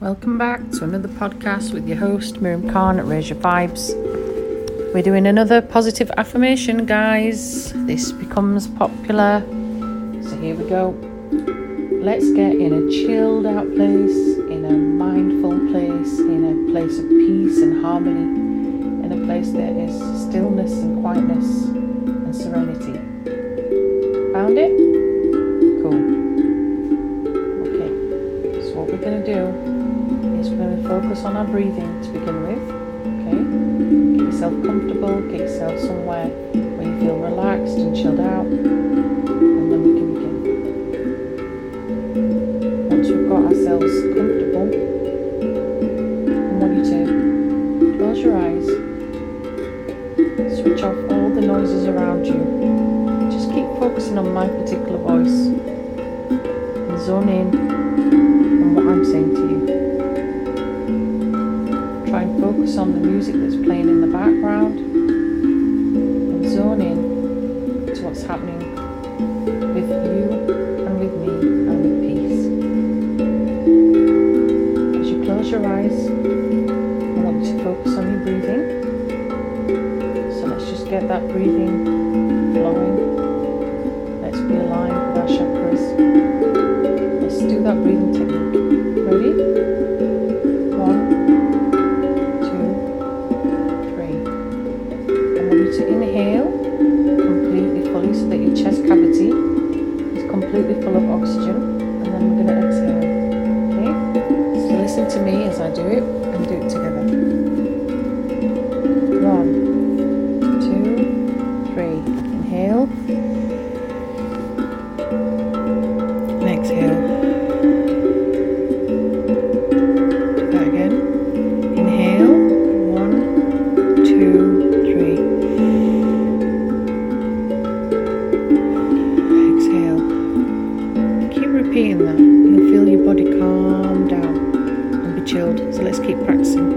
Welcome back to another podcast with your host Miriam Khan at Raise Your Vibes. We're doing another positive affirmation, guys. This becomes popular. So here we go. Let's get in a chilled out place, in a mindful place, in a place of peace and harmony, in a place there is stillness and quietness and serenity. On our breathing to begin with. Okay? Get yourself comfortable, get yourself somewhere where you feel relaxed and chilled out, and then we can begin. Once we've got ourselves comfortable, I want you to close your eyes, switch off all the noises around you, just keep focusing on my particular voice and zone in on what I'm saying to you focus on the music that's playing in the background and zone in to what's happening with you and with me and with peace. As you close your eyes, I want you to focus on your breathing. So let's just get that breathing flowing. Let's be aligned with our chakras. Let's do that breathing technique. You'll feel your body calm down and be chilled. So let's keep practicing.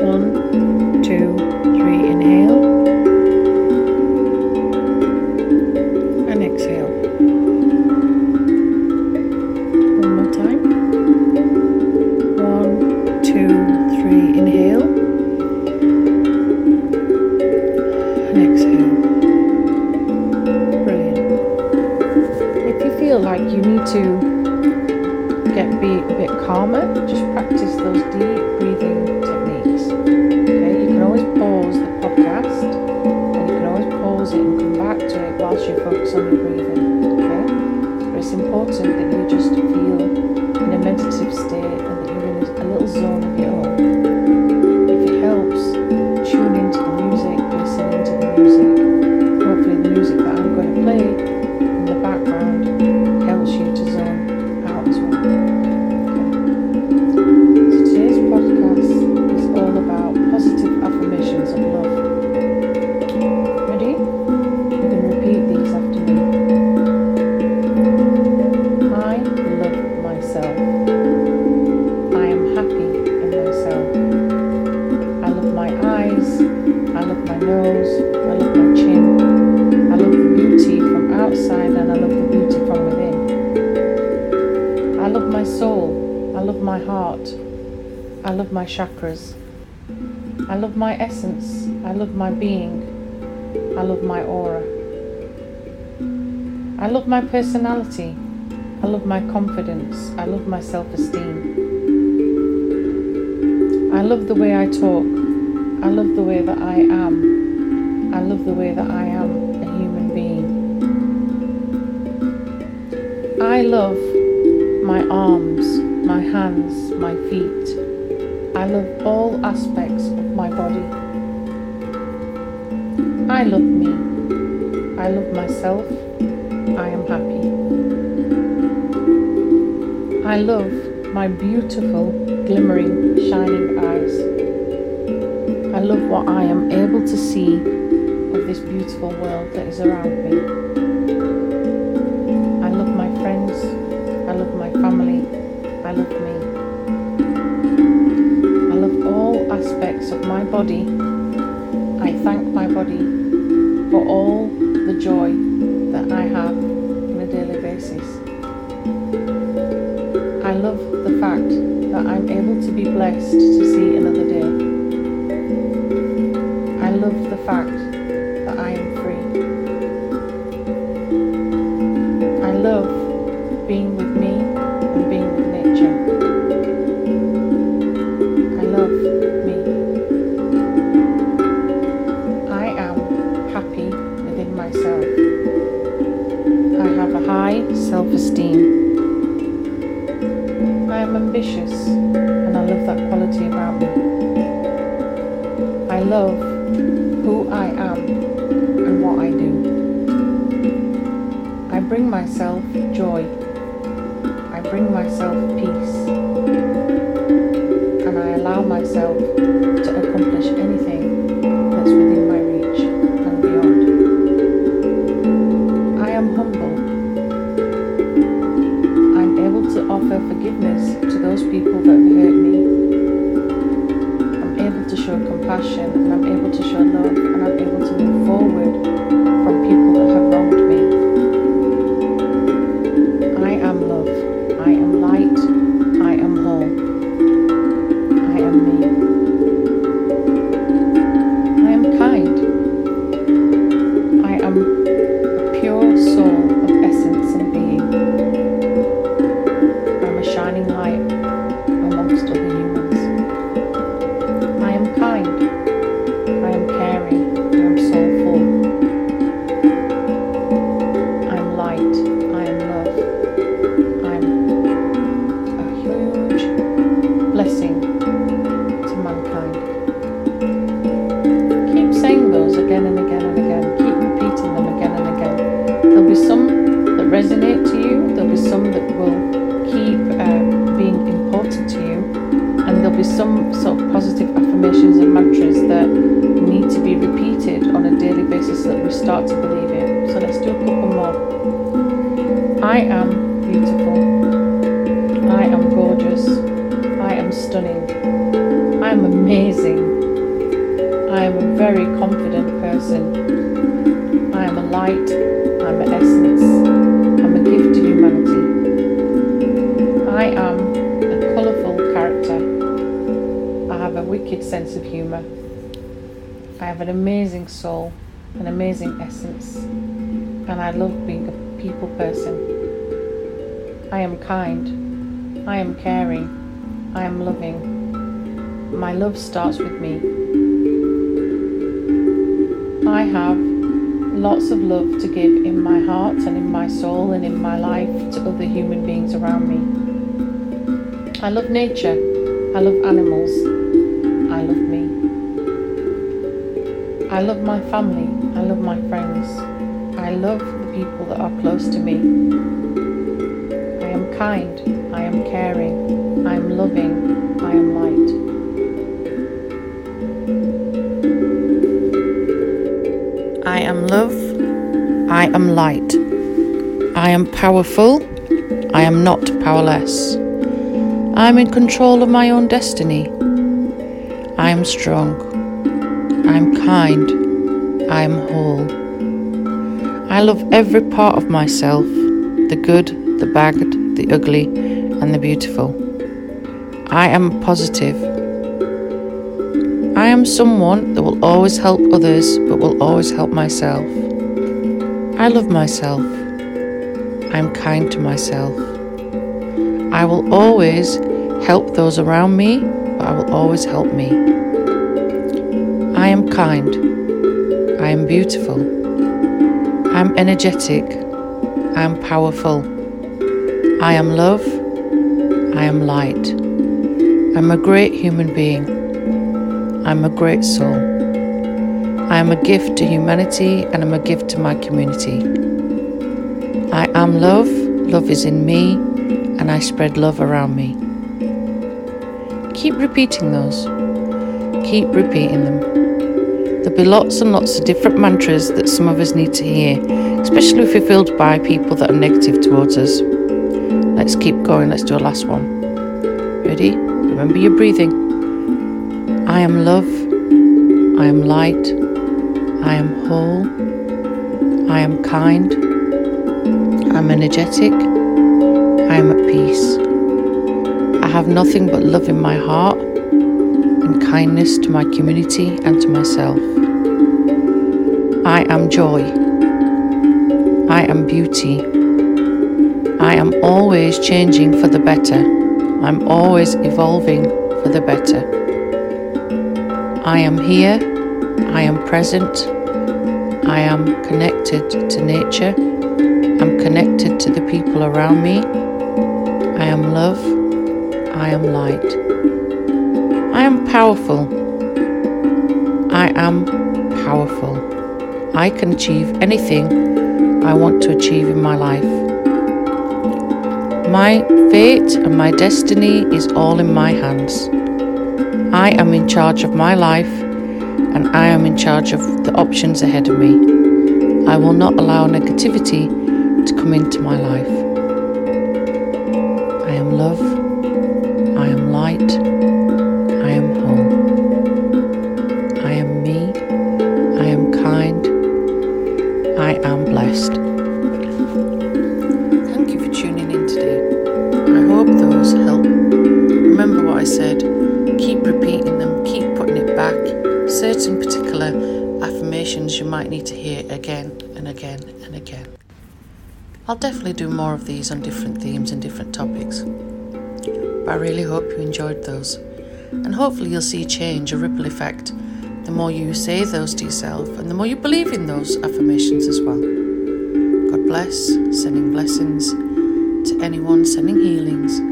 One, two, three. Inhale. And exhale. One more time. One, two, three. Inhale. And exhale. Like you need to get be a bit calmer, just practice those deep breathing techniques. Okay, you can always pause the podcast and you can always pause it and come back to it whilst you focus on your breathing. Okay? But it's important that you just feel in a meditative state and that you're in a, a little zone of your love my heart. I love my chakras. I love my essence. I love my being. I love my aura. I love my personality. I love my confidence. I love my self esteem. I love the way I talk. I love the way that I am. I love the way that I am a human being. I love my arms, my hands, my feet. I love all aspects of my body. I love me. I love myself. I am happy. I love my beautiful, glimmering, shining eyes. I love what I am able to see of this beautiful world that is around me. I love my friends. I love my family. I love me. I love all aspects of my body. I thank my body for all the joy that I have on a daily basis. I love the fact that I'm able to be blessed to see another day. I love the fact that I am free. I love being with love who I am and what I do. I bring myself joy. I bring myself peace. And I allow myself to accomplish anything compassion and I'm able to show love some sort of positive affirmations and mantras that need to be repeated on a daily basis so that we start to believe it. So let's do a couple more. I am beautiful. I am gorgeous. I am stunning. I am amazing. I am a very confident person. I am a light. I'm an essence. Wicked sense of humour. I have an amazing soul, an amazing essence, and I love being a people person. I am kind. I am caring. I am loving. My love starts with me. I have lots of love to give in my heart and in my soul and in my life to other human beings around me. I love nature. I love animals. I love my family. I love my friends. I love the people that are close to me. I am kind. I am caring. I am loving. I am light. I am love. I am light. I am powerful. I am not powerless. I am in control of my own destiny. I am strong. I am kind. I am whole. I love every part of myself the good, the bad, the ugly, and the beautiful. I am positive. I am someone that will always help others but will always help myself. I love myself. I am kind to myself. I will always help those around me, but I will always help me. I am kind. I am beautiful. I am energetic. I am powerful. I am love. I am light. I'm a great human being. I'm a great soul. I am a gift to humanity and I'm a gift to my community. I am love, love is in me, and I spread love around me. Keep repeating those. Keep repeating them. There'll be lots and lots of different mantras that some of us need to hear, especially if we're filled by people that are negative towards us. Let's keep going, let's do a last one. Ready? Remember your breathing. I am love. I am light. I am whole. I am kind. I'm energetic. I am at peace. I have nothing but love in my heart and kindness to my community and to myself. I am joy. I am beauty. I am always changing for the better. I'm always evolving for the better. I am here. I am present. I am connected to nature. I'm connected to the people around me. I am love. I am light. I am powerful. I am powerful. I can achieve anything I want to achieve in my life. My fate and my destiny is all in my hands. I am in charge of my life and I am in charge of the options ahead of me. I will not allow negativity to come into my life. I am love. I am light. Affirmations you might need to hear again and again and again. I'll definitely do more of these on different themes and different topics. But I really hope you enjoyed those. And hopefully you'll see change, a ripple effect, the more you say those to yourself and the more you believe in those affirmations as well. God bless, sending blessings to anyone, sending healings